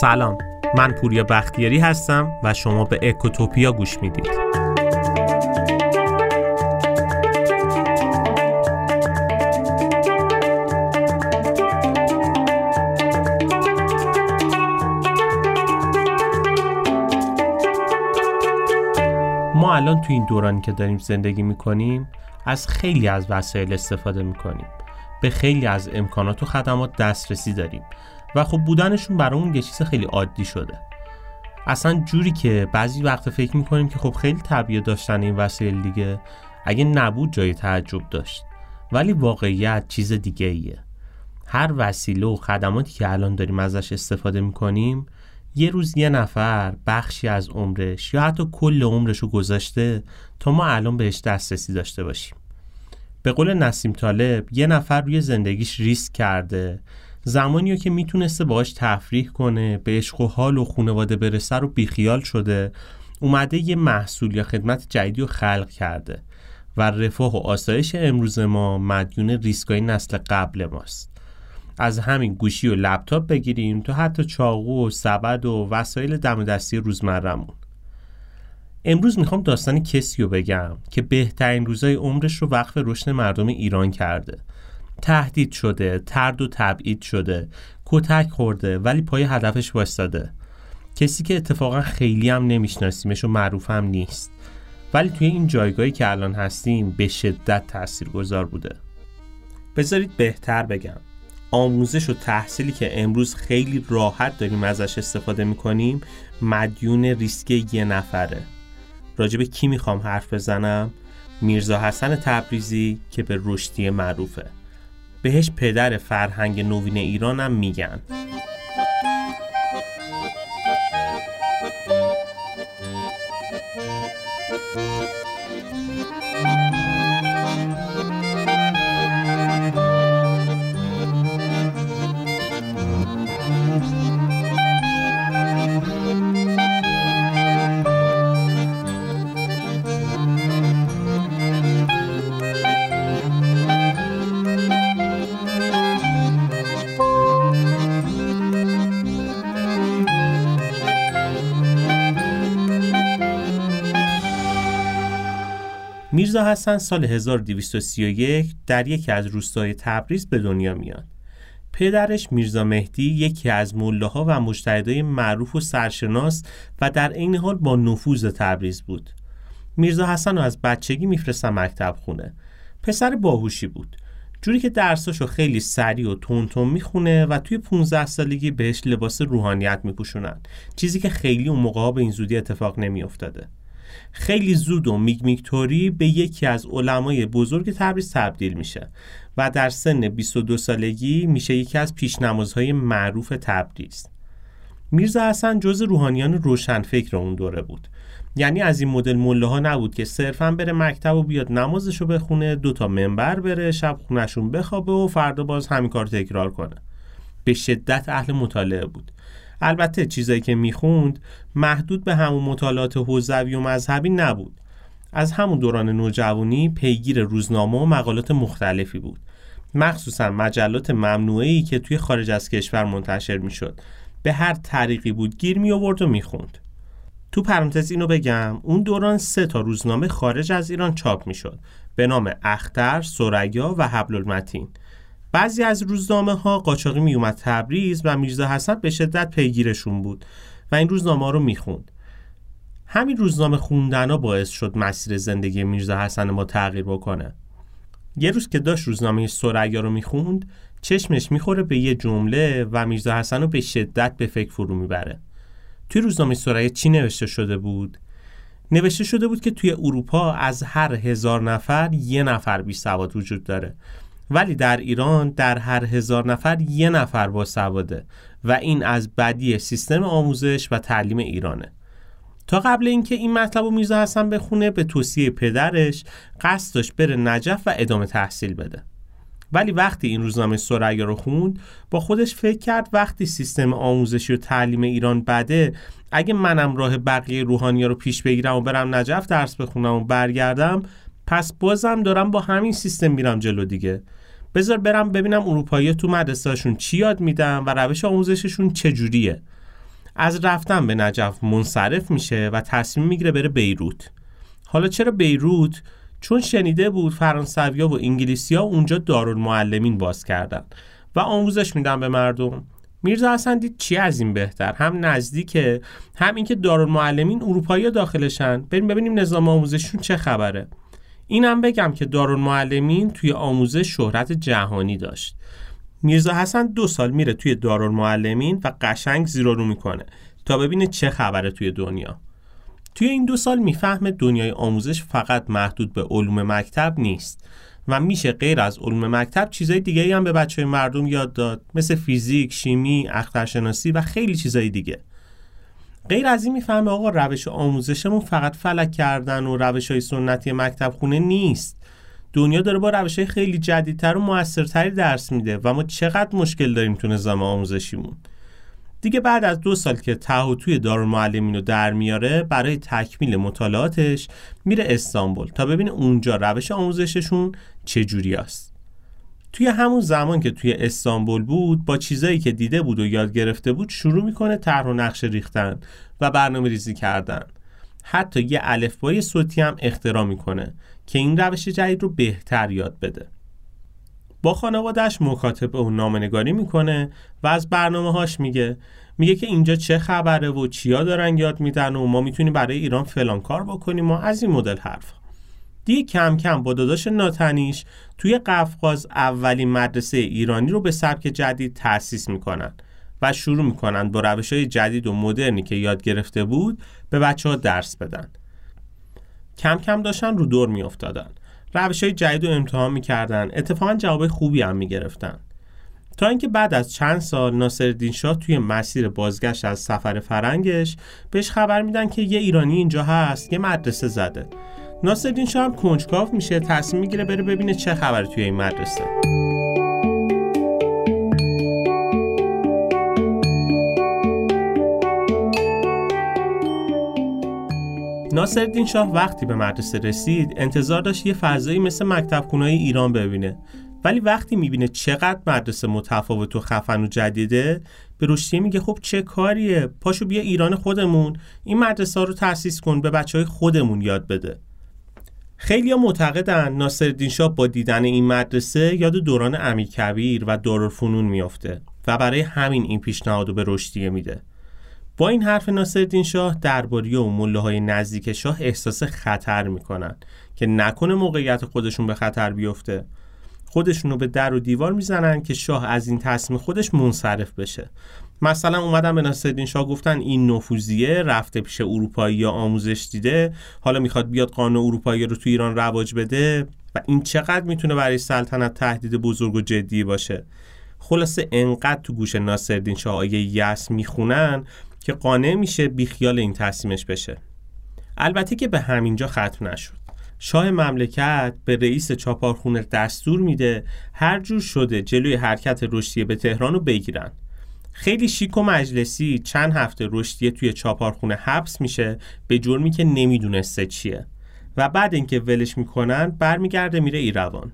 سلام. من پوریا بختیاری هستم و شما به اکوتوپیا گوش می‌دید. ما الان تو این دورانی که داریم زندگی می‌کنیم از خیلی از وسایل استفاده می‌کنیم. به خیلی از امکانات و خدمات دسترسی داریم. و خب بودنشون برامون یه چیز خیلی عادی شده. اصلا جوری که بعضی وقت فکر می‌کنیم که خب خیلی طبیعه داشتن این وسایل دیگه اگه نبود جای تعجب داشت. ولی واقعیت چیز دیگه ایه. هر وسیله و خدماتی که الان داریم ازش استفاده می‌کنیم یه روز یه نفر بخشی از عمرش یا حتی کل عمرش رو گذاشته تا ما الان بهش دسترسی داشته باشیم. به قول نسیم طالب یه نفر روی زندگیش ریسک کرده زمانی که می‌تونسته باهاش تفریح کنه به عشق و حال و خونواده برسه رو بیخیال شده اومده یه محصول یا خدمت جدیدی رو خلق کرده و رفاه و آسایش امروز ما مدیون ریسکای نسل قبل ماست. از همین گوشی و لپتاپ بگیریم تا حتی چاقو و سبد و وسایل دم دستی روزمرمون امروز می‌خوام داستان کسی رو بگم که بهترین روزای عمرش رو وقف رشد مردم ایران کرده. تهدید شده ترد و تبعید شده کتک خورده ولی پای هدفش وایستاده. کسی که اتفاقا خیلی هم نمیشناسیمش و معروف هم نیست. ولی توی این جایگاهی که الان هستیم به شدت تأثیر گذار بوده. بذارید بهتر بگم. آموزش و تحصیلی که امروز خیلی راحت داریم ازش استفاده می‌کنیم مدیون ریسک یه نفره. راجب کی می‌خوام حرف بزنم؟ میرزا حسن تبریزی که به رشدی معروفه. بهش پدر فرهنگ نوین ایرانم میگن. میرزا حسن سال 1231 در یکی از روستای تبریز به دنیا میاد. پدرش میرزا مهدی یکی از ملاها و مجتهدای معروف و سرشناس و در عین حال با نفوذ تبریز بود. میرزا حسن رو از بچگی میفرستن مکتب خونه. پسر باهوشی بود. جوری که درساشو خیلی سریع و تون می‌خونه و توی 15 سالگی بهش لباس روحانیت میپوشونن. چیزی که خیلی اون موقع به این زودی اتفاق نمیافتاده. خیلی زود و میگ میگتوری به یکی از علمای بزرگ تبریز تبدیل میشه و در سن 22 سالگی میشه یکی از پیشنمازهای معروف تبریز. میرزا حسن جز روحانیان روشنفکر اون دوره بود. یعنی از این مدل مله ها نبود که صرفا بره مکتب و بیاد نمازشو بخونه دو تا منبر بره شب خونشون بخوابه و فردا باز همین کار تکرار کنه. به شدت اهل مطالعه بود. البته چیزایی که می‌خوند محدود به همون مطالعات حوزوی و مذهبی نبود. از همون دوران نوجوانی پیگیر روزنامه و مقالات مختلفی بود. مخصوصا مجلات ممنوعی که توی خارج از کشور منتشر می‌شد. به هر طریقی بود گیر می آورد و می‌خوند. تو پرانتز اینو بگم اون دوران سه تا روزنامه خارج از ایران چاپ می‌شد. به نام اختر، سریا و حبل المتین بعضی از روزنامه ها قاچاقی می اومد تبریز و میرزا حسن به شدت پیگیرشون بود و این روزنامه رو می‌خوند. همین روزنامه خوندن ها باعث شد مسیر زندگی میرزا حسن ما تغییر بکنه. یه روز که داشت روزنامه سریا رو می‌خوند چشمش می‌خوره به یه جمله و میرزا حسن رو به شدت به فکر فرو می‌بره. توی روزنامه سریا چی نوشته شده بود؟ نوشته شده بود که توی اروپا از هر هزار نفر یه نفر بی سواد وجود داره. ولی در ایران در هر هزار نفر یه نفر با سواده و این از بدی سیستم آموزش و تعلیم ایرانه. تا قبل اینکه این مطلب رو میرزا حسن بخونه به توصیه پدرش قصد داشت بره نجف و ادامه تحصیل بده. ولی وقتی این روزنامه سریا رو خوند با خودش فکر کرد وقتی سیستم آموزشی و تعلیم ایران بده اگه منم راه بقیه روحانیا رو پیش بگیرم و برم نجف درس بخونم و برگردم پس بازم دارم با همین سیستم میرم جلو دیگه. بذار برم ببینم اروپایی تو مدرسهشون چی یاد میدن و روش آموزششون چجوریه. از رفتن به نجف منصرف میشه و تصمیم می‌گیره بره بیروت. حالا چرا بیروت؟ چون شنیده بود فرانسویا و انگلیسیا اونجا دارالمعلمین باز کردن و آموزش میدن به مردم. میرزا حسن دید چی از این بهتر؟ هم نزدیکه هم اینکه دارالمعلمین اروپایی داخلشن. بریم ببینیم نظام آموزششون چه خبره. اینم بگم که دارالمعلمین توی آموزش شهرت جهانی داشت. میرزا حسن دو سال میره توی دارالمعلمین و قشنگ زیرو رو می‌کنه تا ببینه چه خبره توی دنیا. توی این دو سال می‌فهمه دنیای آموزش فقط محدود به علوم مکتب نیست و میشه غیر از علوم مکتب چیزای دیگه هم به بچه مردم یاد داد مثل فیزیک، شیمی، اخترشناسی و خیلی چیزای دیگه. غیر از این می‌فهمه آقا روش آموزشمون فقط فلک کردن و روش های سنتی مکتب خونه نیست. دنیا داره با روش های خیلی جدیدتر و موثرتری درس میده و ما چقدر مشکل داریم تو نظام آموزشیمون. دیگه بعد از دو سال که توی دارالمعلمین رو در میاره برای تکمیل مطالعاتش میره استانبول. تا ببینه اونجا روش آموزششون چجوری است. توی همون زمان که توی استانبول بود با چیزایی که دیده بود و یاد گرفته بود شروع می‌کنه طرح و نقشه ریختن و برنامه ریزی کردن. حتی یه الفبای صوتی هم اختراع می‌کنه که این روش جدید رو بهتر یاد بده. با خانوادهش مکاتبه و نامنگاری می‌کنه و از برنامه هاش میگه. میگه که اینجا چه خبره و چیا دارن یاد میدن و ما می‌تونیم برای ایران فلان کار بکنیم و از این مدل حرف دیگه کم کم با داداش ناتنیش توی قفقاز اولین مدرسه ایرانی رو به سبک جدید تأسیس می‌کنن و شروع می‌کنن با روش های جدید و مدرنی که یاد گرفته بود به بچه ها درس بدن. کم کم داشتن رو دور میافتادن. روش های جدید رو امتحان می‌کردن. اتفاقا جواب خوبی هم می‌گرفتن. تا اینکه بعد از چند سال ناصرالدین شاه توی مسیر بازگشت از سفر فرنگش بهش خبر میدن که یه ایرانی اینجا هست یه مدرسه زده. ناصرالدین شاه هم کنجکاو میشه تصمیم می‌گیره بره ببینه چه خبره توی این مدرسه. ناصرالدین شاه وقتی به مدرسه رسید انتظار داشت یه فضایی مثل مکتب ایران ببینه. ولی وقتی می‌بینه چقدر مدرسه متفاوت و خفن و جدیده به رشدیه میگه خب چه کاریه؟ پاشو بیا ایران خودمون. این مدرسه رو تأسیس کن به بچه های خودمون یاد بده. خیلی معتقدن ناصرالدین شاه با دیدن این مدرسه یاد دوران امیر کبیر و دارالفنون میافته و برای همین این پیشنهاد رو به رشدیه میده. با این حرف ناصرالدین شاه درباری و مله های نزدیک شاه احساس خطر می‌کنن که نکنه موقعیت خودشون به خطر بیفته. خودشون رو به در و دیوار می‌زنن که شاه از این تصمیم خودش منصرف بشه. مثلا اومدن به ناصرالدین شاه گفتن این نفوذیه رفته پیش اروپایی یا آموزش دیده. حالا می‌خواد بیاد قانون اروپایی رو تو ایران رواج بده و این چقدر می‌تونه برای سلطنت تهدید بزرگ و جدی باشه. خلاصه انقدر تو گوش ناصرالدین شاه آیه یس می‌خونن که قانع میشه بیخیال این تصمیمش بشه. البته که به همینجا ختم نشد. شاه مملکت به رئیس چاپارخونه دستور میده هر جور شده جلوی حرکت رشدیه به تهران رو بگیرن. خیلی شیک و مجلسی چند هفته رشدیه توی چاپارخونه حبس میشه به جرمی که نمی‌دونسته چیه. و بعد اینکه ولش می‌کنن برمیگرده میره ایروان.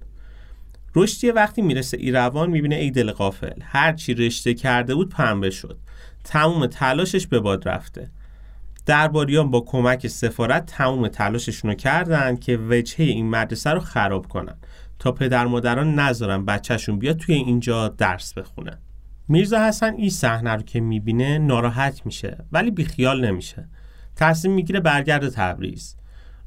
رشدیه وقتی می‌رسه ایروان می‌بینه ای دل قافل هر چی رشته کرده بود پنبه شد. تموم تلاشش به باد رفته. درباریان با کمک سفارت تموم تلاششون رو کردن که وجهه این مدرسه رو خراب کنن. تا پدر مادران نذارن بچهشون بیاد توی اینجا درس بخونه میرزا حسن این صحنه رو که می‌بینه ناراحت میشه ولی بیخیال نمیشه. تصمیم می‌گیره برگرده تبریز.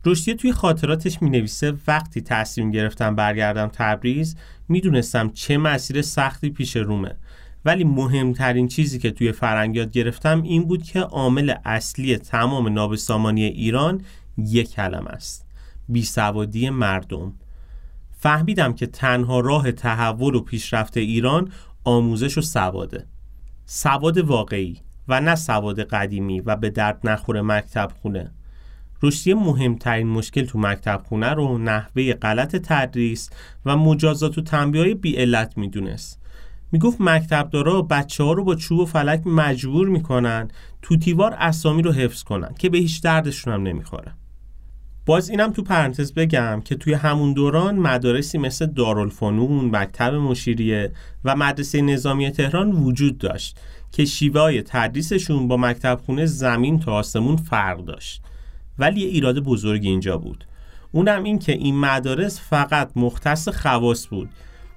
رشدیه توی خاطراتش می‌نویسه وقتی تصمیم گرفتم برگردم تبریز می‌دونستم چه مسیر سختی پیش رومه. ولی مهمترین چیزی که توی فرنگیات گرفتم این بود که عامل اصلی تمام نابسامانی ایران یک کلم است. بیسوادی مردم. فهمیدم که تنها راه تحول و پیشرفت ایران آموزش و سواده سواد واقعی و نه سواد قدیمی و به درد نخور مکتب خونه. رشدی مهمترین مشکل تو مکتب خونه رو نحوه غلط تدریس و مجازات و تنبیه های بی علت می‌دونست. می‌گفت مکتبدارا بچه ها رو با چوب و فلک مجبور می‌کنن تو تیوار اسامی رو حفظ کنن که به هیچ دردشون هم نمی‌خوره. باز اینم تو پرانتز بگم که توی همون دوران مدارسی مثل دارالفنون، مکتب مشیریه و مدرسه نظامی تهران وجود داشت که شیوه های تدریسشون با مکتب خونه زمین تا آسمون فرق داشت. ولی یه ایراد بزرگی اینجا بود. اونم این که این مدارس فقط مختص خواص بود.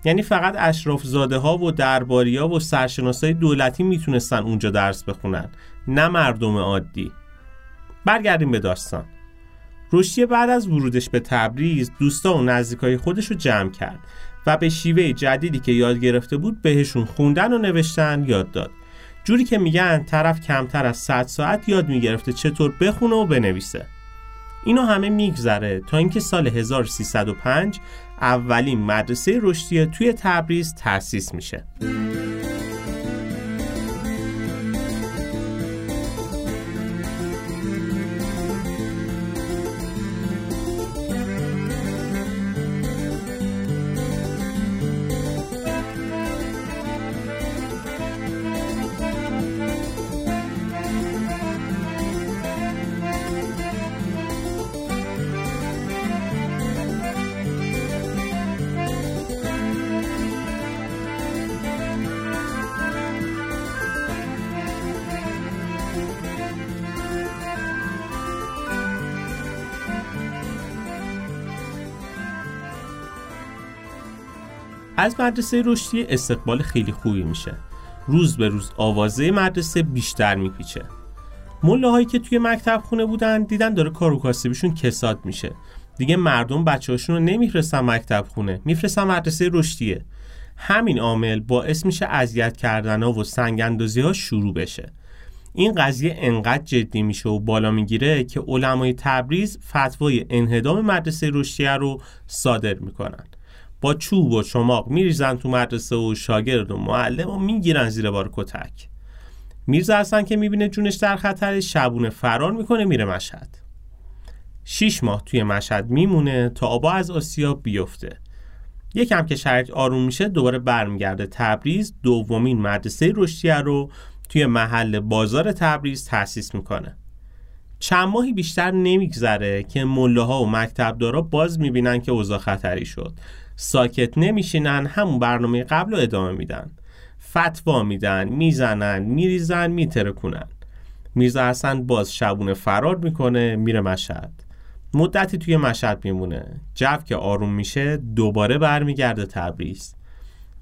یعنی فقط اشراف زاده ها و درباری و سرشناسای دولتی می‌تونستن اونجا درس بخونن نه مردم عادی. برگردیم به داستان. رشدی بعد از ورودش به تبریز دوستا و نزدیکای خودش رو جمع کرد و به شیوه جدیدی که یاد گرفته بود بهشون خوندن و نوشتن یاد داد. جوری که میگن طرف کمتر از 100 ساعت یاد می‌گرفته چطور بخونه و بنویسه. اینو همه میگذره تا اینکه سال 1305 اولین مدرسه رشدیه توی تبریز تأسیس میشه. از مدرسه رشدی استقبال خیلی خوبی میشه. روز به روز آوازه مدرسه بیشتر میپیچه. هایی که توی مکتب خونه بودن دیدن داره کار و کاسبیشون کساد میشه. دیگه مردم بچه هاشون رو نمیفرستن مکتب خونه میفرستن مدرسه رشدیه. همین عامل باعث میشه اذیت کردن ها و سنگ ها شروع بشه. این قضیه انقدر جدی میشه و بالا می‌گیره که علمای تبریز فتوای انهدام مدرسه رشدیه رو صادر می‌کنن. با چوب و چماق میریزن تو مدرسه و شاگرد و معلم و می‌گیرن زیر بار کتک. میرزا هستن که می‌بینه جونش در خطر شبونه فرار می‌کنه میره مشهد. شیش ماه توی مشهد میمونه تا آبا از آسیا بیفته. یکم که شرایط آروم میشه دوباره برمیگرده تبریز دومین مدرسه رشدیه رو توی محل بازار تبریز تأسیس می‌کنه. چند ماهی بیشتر نمیگذره که ملاها و مکتبدارا باز می‌بینن که اوضاع خطری شد. ساکت نمیشینن همون برنامه قبل رو ادامه میدن. فتوا میدن می‌زنن میریزن میترکونن. میرزا حسن باز شبونه فرار می‌کنه میره مشهد. مدتی توی مشهد میمونه. جو که آروم میشه دوباره برمیگرده تبریز.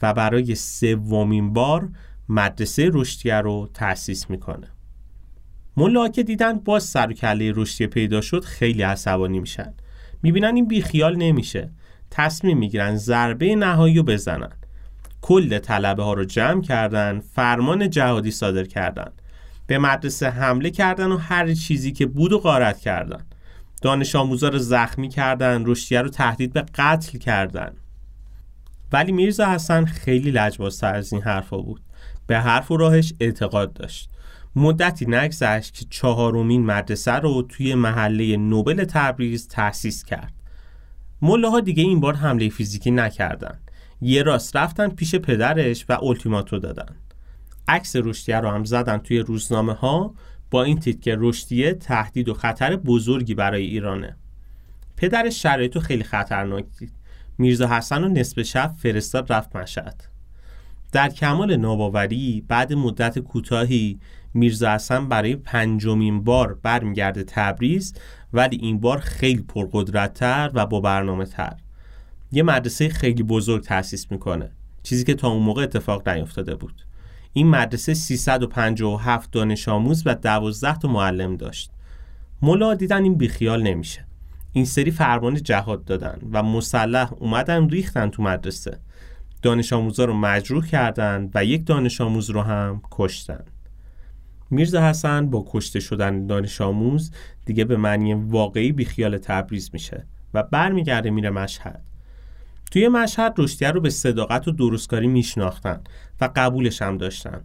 و برای سومین بار مدرسه رشدیه رو تأسیس می‌کنه. ملا که دیدن باز سر و کله رشدیه پیدا شد خیلی عصبانی میشن. می‌بینن این بیخیال نمیشه. تصمیم می‌گیرن ضربه نهایی رو بزنن. کل طلبه ها رو جمع کردن فرمان جهادی صادر کردن. به مدرسه حمله کردن و هر چیزی که بود و غارت کردن. دانش آموزا رو زخمی کردن رشدیه رو تهدید به قتل کردن. ولی میرزا حسن خیلی لجبازتر از این حرفا بود. به حرف و راهش اعتقاد داشت. مدتی نگذشت که چهارمین مدرسه رو توی محله نوبل تبریز تأسیس کرد. ها دیگه این بار حمله فیزیکی نکردن. یه راست رفتن پیش پدرش و التیماتو دادن. عکس رشدیه رو هم زدن توی روزنامه ها با این تیت که رشدیه تهدید و خطر بزرگی برای ایرانه. پدرش شرایطو خیلی خطرناک دید. میرزا حسن و نصف شب فرستاد رفت مشهد. در کمال ناباوری بعد مدت کوتاهی میرزا حسن برای پنجمین بار برمیگرده تبریز ولی این بار خیلی پرقدرتتر و با برنامه تر یه مدرسه خیلی بزرگ تأسیس می‌کنه. چیزی که تا اون موقع اتفاق نیفتاده بود. این مدرسه 357 دانش آموز و 12 تا معلم داشت. ملا دیدن این بیخیال نمیشه. این سری فرمان جهاد دادن و مسلح اومدن ریختن تو مدرسه. دانش آموزا رو مجروح کردن و یک دانش آموز رو هم کشتن. میرزا حسن با کشته شدن دانش آموز دیگه به معنی واقعی بیخیال تبریز میشه و برمیگرده میره مشهد. توی مشهد رشدیه رو به صداقت و درستکاری میشناختن و قبولش هم داشتن.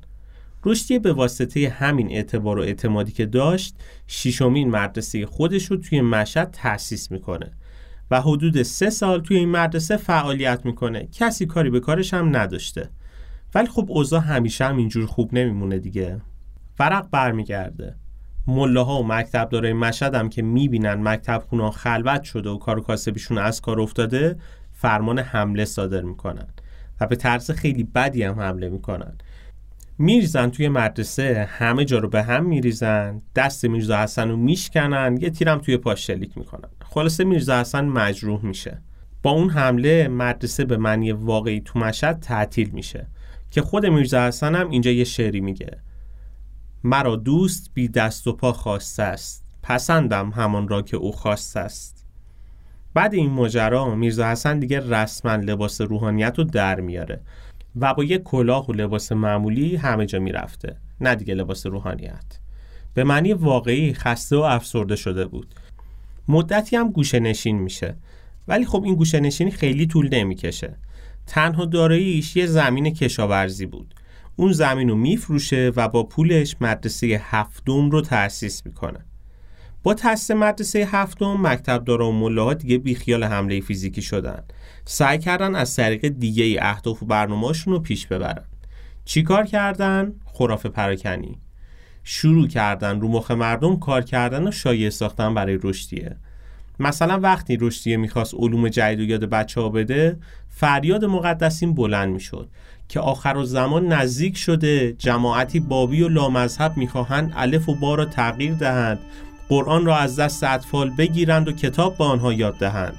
رشدیه به واسطه همین اعتبار و اعتمادی که داشت شیشمین مدرسه خودش رو توی مشهد تأسیس می‌کنه و حدود سه سال توی این مدرسه فعالیت می‌کنه. کسی کاری به کارش هم نداشته. ولی خب اوضاع همیشه هم اینجور خوب نمیمونه دیگه. فرق برمیگرده. ملاها و مکتب دارای مشهد هم که می‌بینن مکتب خونه خلوت شده و کار کاسبیشون از کار افتاده فرمان حمله صادر می‌کنن و به طرز خیلی بدی هم حمله می‌کنن. میریزن توی مدرسه همه جا رو به هم میریزن دست میرزا حسن رو میشکنن یه تیرم توی پاش شلیک می‌کنن. خلاصه میرزا حسن مجروح میشه. با اون حمله مدرسه به معنی واقعی تو مشهد تعطیل میشه. که خود میرزا حسن هم اینجا یه شعری میگه. مرا دوست بی دست و پا خواسته است. پسندم همان را که او خواسته است. بعد این ماجرا میرزا حسن دیگه رسما لباس روحانیت رو در میاره و با یه کلاه و لباس معمولی همه جا می‌رفته نه دیگه لباس روحانیت. به معنی واقعی خسته و افسرده شده بود. مدتی هم گوشه نشین میشه. ولی خب این گوشه نشینی خیلی طول نمی‌کشه. تنها داراییش یه زمین کشاورزی بود. اون زمین رو میفروشه و با پولش مدرسه هفتم رو تأسیس می‌کنه. با تأسیس مدرسه هفتم مکتب دارا و ملاها دیگه بیخیال حمله فیزیکی شدن. سعی کردن از طریق دیگه ای اهداف و برنامه‌شون رو پیش ببرن. چیکار کردن؟ خرافه پراکنی. شروع کردن رو مخ مردم کار کردن و شایع ساختن برای رشدیه. مثلا وقتی رشدیه می‌خواست علوم جدید و یاد بچه ها بده فریاد مقدسین بلند می‌شد که آخر و زمان نزدیک شده جماعتی بابی و لامذهب می‌خواهند الف و با را تغییر دهند قرآن را از دست اطفال بگیرند و کتاب به آنها یاد دهند.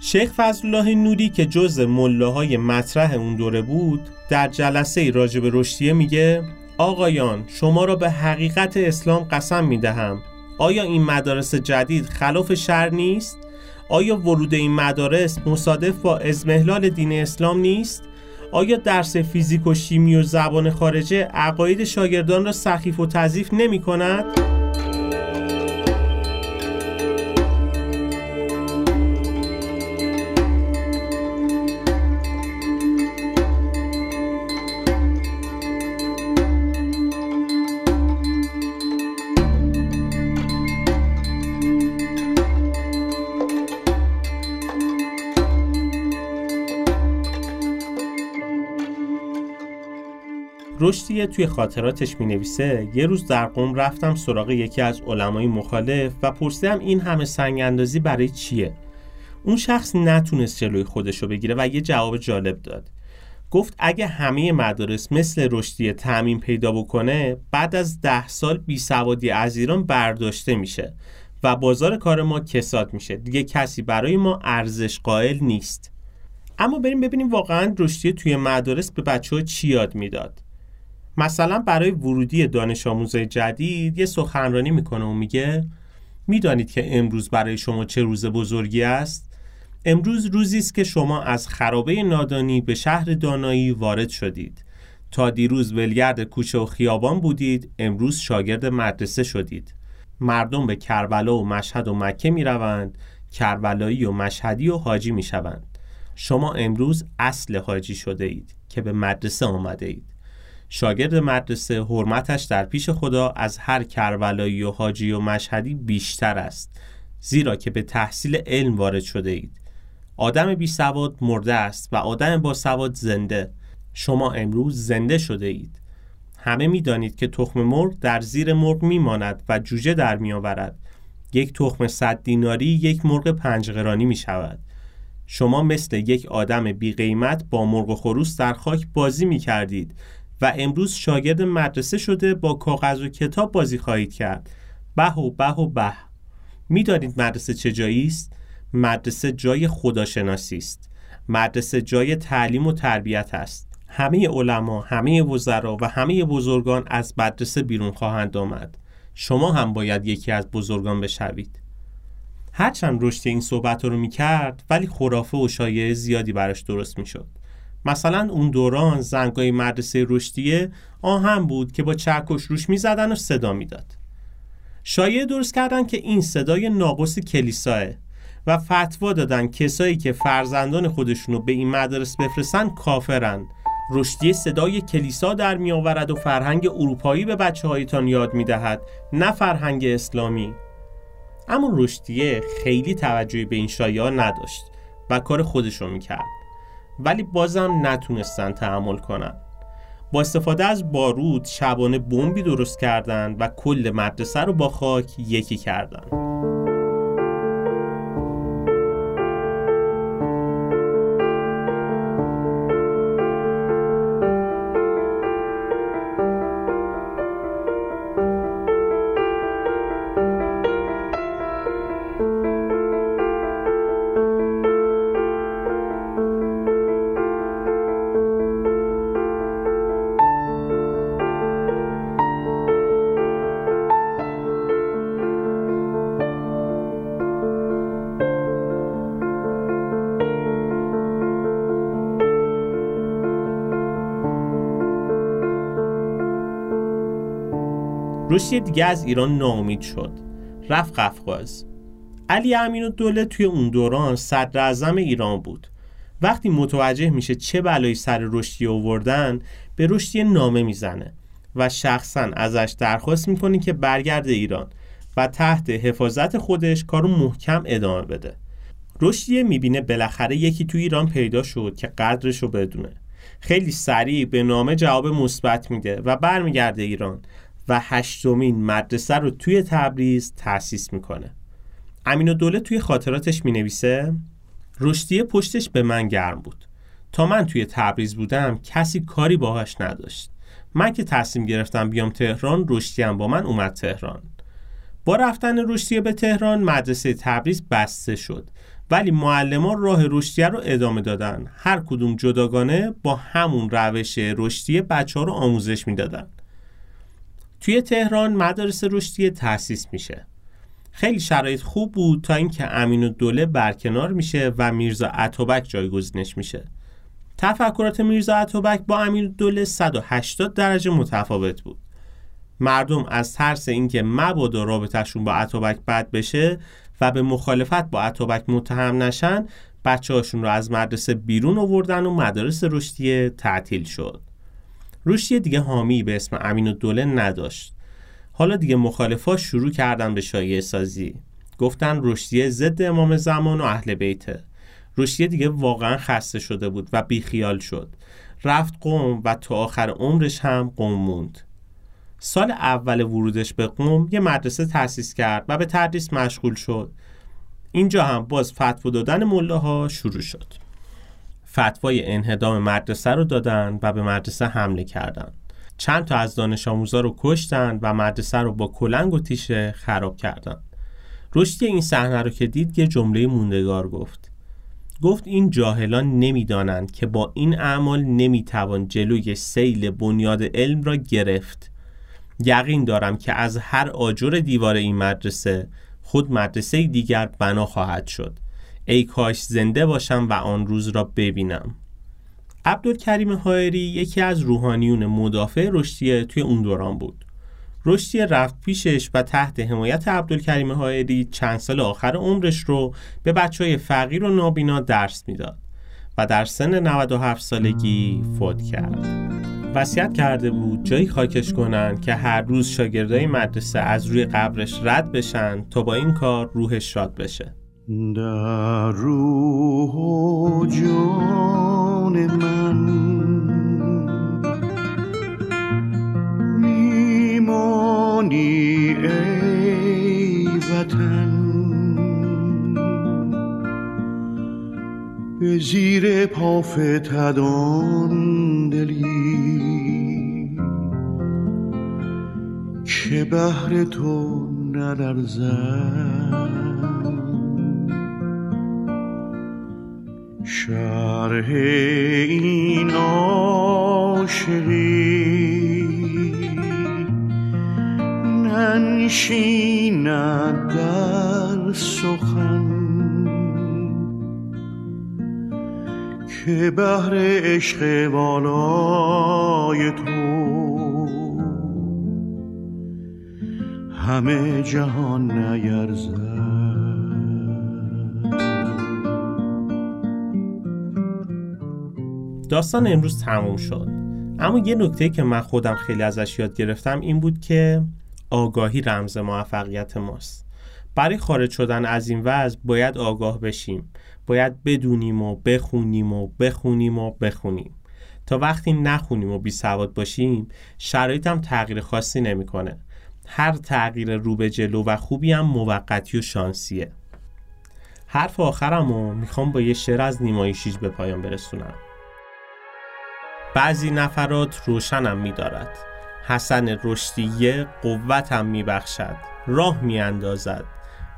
شیخ فضل الله نوری که جز ملاهای مطرح اون دوره بود در جلسه راجب رشدیه میگه آقایان شما را به حقیقت اسلام قسم می‌دهم. آیا این مدارس جدید خلاف شر نیست؟ آیا ورود این مدارس مصادف با ازمهلال دین اسلام نیست؟ آیا درس فیزیک و شیمی و زبان خارجه عقاید شاگردان را سخیف و تضیف نمی کند؟ رشدیه توی خاطراتش می نویسه یه روز در قوم رفتم سراغ یکی از علمای مخالف و پرسیدم این همه سنگ اندازی برای چیه؟ اون شخص نتونست جلوی خودش رو بگیره و یه جواب جالب داد. گفت اگه همه مدارس مثل رشدیه تعمین پیدا بکنه بعد از ده سال بی سوادی از ایران برداشته میشه و بازار کار ما کساد میشه. دیگه کسی برای ما ارزش قائل نیست. اما بریم ببینیم واقعا رشدیه توی مدارس به بچه ها چی یاد می‌داد. مثلا برای ورودی دانش آموزای جدید یه سخنرانی می‌کنه و میگه می‌دانید که امروز برای شما چه روز بزرگی است؟ امروز روزی است که شما از خرابه نادانی به شهر دانایی وارد شدید. تا دیروز ولگرد کوچه و خیابان بودید امروز شاگرد مدرسه شدید. مردم به کربلا و مشهد و مکه می روند کربلایی و مشهدی و حاجی می شوند شما امروز اصل حاجی شده اید که به مدرسه آمده اید. شاگرد مدرسه حرمتش در پیش خدا از هر کربلایی و حاجی و مشهدی بیشتر است زیرا که به تحصیل علم وارد شده اید. آدم بی سواد مرده است و آدم با سواد زنده. شما امروز زنده شده اید. همه می دانید که تخم مرغ در زیر مرغ می ماند و جوجه در می آورد یک تخم صد دیناری یک مرغ پنج قرانی می شود شما مثل یک آدم بی قیمت با مرغ و خروس در خاک بازی می کردید و امروز شاگرد مدرسه شده با کاغذ و کتاب بازی خواهید کرد. به و به و به. می‌دانید مدرسه چه جایی است؟ مدرسه جای خداشناسی است. مدرسه جای تعلیم و تربیت است. همه علما همه وزرا و همه بزرگان از مدرسه بیرون خواهند آمد. شما هم باید یکی از بزرگان بشوید. هرچند رشد این صحبت رو می‌کرد ولی خرافه و شایعه زیادی براش درست می‌شد. مثلا اون دوران زنگای مدرسه رشدیه آهن بود که با چرکش روش می‌زدن و صدا می‌داد. شایعه درست کردن که این صدای ناقص کلیساه و فتوا دادن کسایی که فرزندان خودشونو به این مدرس بفرستن کافرن. رشدی صدای کلیسا در می آورد و فرهنگ اروپایی به بچه هایتان یاد می دهد نه فرهنگ اسلامی. اما رشدیه خیلی توجهی به این شایعه نداشت و کار خودش رو می کرد ولی بازم نتونستن تحمل کنن با استفاده از بارود شبانه بمبی درست کردند و کل مدرسه رو با خاک یکی کردند. رشدی دیگه از ایران ناامید شد. رفت قفقاز. علی امین دوله توی اون دوران صدر اعظم ایران بود. وقتی متوجه میشه چه بلایی سر رشدی آوردن به رشدی نامه می‌زنه و شخصا ازش درخواست می‌کنه که برگرده ایران و تحت حفاظت خودش کارو محکم ادامه بده. رشدیه می‌بینه بالاخره یکی تو ایران پیدا شد که قدرش رو بدونه. خیلی سریع به نامه جواب مثبت میده و برمیگرده ایران و هشتمین مدرسه رو توی تبریز تأسیس می‌کنه. امین و دوله توی خاطراتش می نویسه رشدی پشتش به من گرم بود. تا من توی تبریز بودم کسی کاری باهاش نداشت. من که تصمیم گرفتم بیام تهران رشدی با من اومد تهران. با رفتن رشدیه به تهران مدرسه تبریز بسته شد. ولی معلمان راه رشدیه رو ادامه دادن. هر کدوم جداگانه با همون روش رشدیه بچه ها رو آموزش می‌دادن. توی تهران مدارس رشدی تأسیس میشه. خیلی شرایط خوب بود تا اینکه امین و دوله برکنار میشه و میرزا عطابک جایگزینش میشه. تفکرات میرزا عطابک با امین دوله 180 درجه متفاوت بود. مردم از ترس اینکه مبادا رابطهشون با عطابک بد بشه و به مخالفت با عطابک متهم نشن بچه هاشون رو از مدرسه بیرون آوردن و مدارس رشدی تعطیل شد. روشی دیگه حامی به اسم امین دوله نداشت. حالا دیگه مخالفا شروع کردن به شایعه سازی. گفتن رشدیه ضد امام زمان و اهل بیته رشدیه دیگه واقعا خسته شده بود و بیخیال شد. رفت قوم و تا آخر عمرش هم قوم موند. سال اول ورودش به قوم یه مدرسه تأسیس کرد و به تدریس مشغول شد. اینجا هم باز فتوا دادن ملاها شروع شد. فتوای انهدام مدرسه رو دادن و به مدرسه حمله کردند. چند تا از دانش آموزا رو کشتن و مدرسه رو با کلنگ و تیشه خراب کردند. رشدی این صحنه رو که دید که جمله موندگار گفت گفت این جاهلان نمی‌دانند که با این اعمال نمی‌توان جلوی سیل بنیاد علم را گرفت یقین دارم که از هر آجر دیوار این مدرسه خود مدرسه دیگر بنا خواهد شد ای کاش زنده باشم و آن روز را ببینم. عبدالکریم حائری یکی از روحانیون مدافع رشدیه توی اون دوران بود. رشدیه رفت پیشش و تحت حمایت عبدالکریم حائری چند سال آخر عمرش رو به بچه های فقیر و نابینا درس می‌داد و در سن 97 سالگی فوت کرد. وصیت کرده بود جایی خاکش کنند که هر روز شاگردای مدرسه از روی قبرش رد بشن تا با این کار روحش شاد بشه. در روح و جان من میمانی ای وطن. به زیر پافتدان دلی که بهر تو ندرزد شرح این عاشقی. ننشیند در سخن که بهر عشق والای تو. همه جهان نیرزد. داستان امروز تموم شد. اما یه نکته که من خودم خیلی ازش یاد گرفتم این بود که آگاهی رمز موفقیت ماست. برای خارج شدن از این وضع باید آگاه بشیم. باید بدونیم و بخونیم و بخونیم و بخونیم. تا وقتی نخونیم و بی سواد باشیم شرایط هم تغییر خاصی نمی‌کنه. هر تغییر رو به جلو و خوبی هم موقتی و شانسیه. حرف آخرم رو می‌خوام با یه شعر از نیمای شیج به پایان برسونم. بعضی نفرات روشنم میدارد. حسن رشدیه قوتم میبخشد راه میاندازد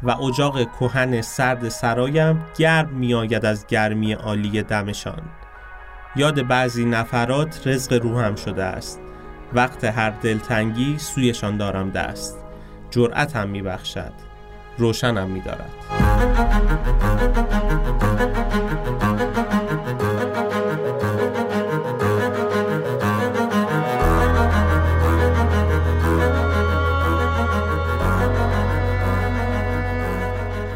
و اجاق کهن سرد سرایم گرم میآید از گرمی عالی دمشان. یاد بعضی نفرات رزق روحم شده است. وقت هر دلتنگی سویشان دارم دست. جرأتم میبخشد روشنم میدارد.